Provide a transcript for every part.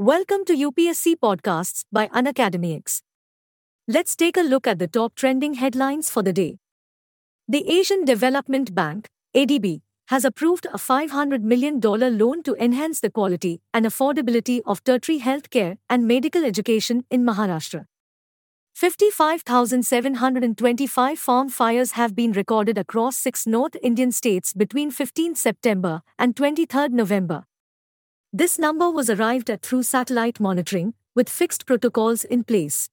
Welcome to UPSC Podcasts by UnacademyX. Let's take a look at the top trending headlines for the day. The Asian Development Bank, ADB, has approved a $500 million loan to enhance the quality and affordability of tertiary healthcare and medical education in Maharashtra. 55,725 farm fires have been recorded across six North Indian states between 15 September and 23 November. This number was arrived at through satellite monitoring, with fixed protocols in place.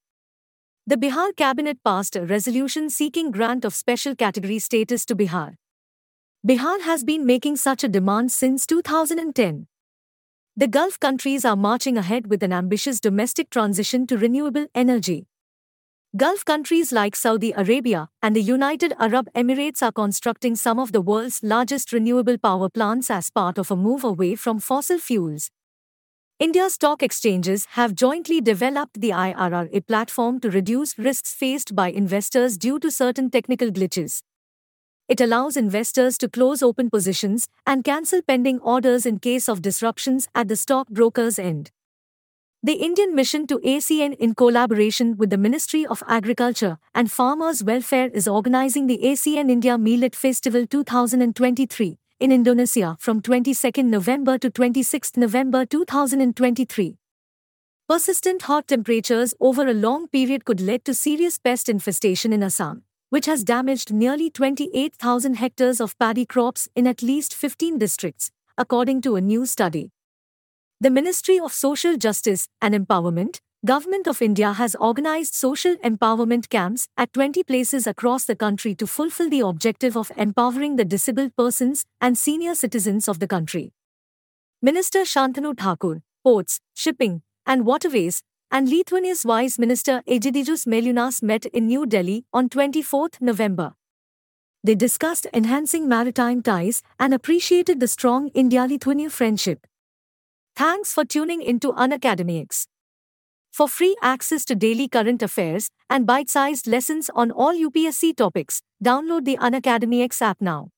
The Bihar cabinet passed a resolution seeking grant of special category status to Bihar. Bihar has been making such a demand since 2010. The Gulf countries are marching ahead with an ambitious domestic transition to renewable energy. Gulf countries like Saudi Arabia and the United Arab Emirates are constructing some of the world's largest renewable power plants as part of a move away from fossil fuels. India's stock exchanges have jointly developed the IRRA platform to reduce risks faced by investors due to certain technical glitches. It allows investors to close open positions and cancel pending orders in case of disruptions at the stockbroker's end. The Indian mission to ASEAN in collaboration with the Ministry of Agriculture and Farmers Welfare is organizing the ASEAN India Millet Festival 2023 in Indonesia from 22 November to 26 November 2023. Persistent hot temperatures over a long period could lead to serious pest infestation in Assam, which has damaged nearly 28,000 hectares of paddy crops in at least 15 districts, according to a new study. The Ministry of Social Justice and Empowerment, Government of India has organized social empowerment camps at 20 places across the country to fulfill the objective of empowering the disabled persons and senior citizens of the country. Minister Shantanu Thakur, Ports, Shipping, and Waterways, and Lithuania's Vice Minister Egidijus Meilūnas met in New Delhi on 24 November. They discussed enhancing maritime ties and appreciated the strong India Lithuania friendship. Thanks for tuning into UnacademyX. For free access to daily current affairs and bite sized lessons on all UPSC topics, download the UnacademyX app now.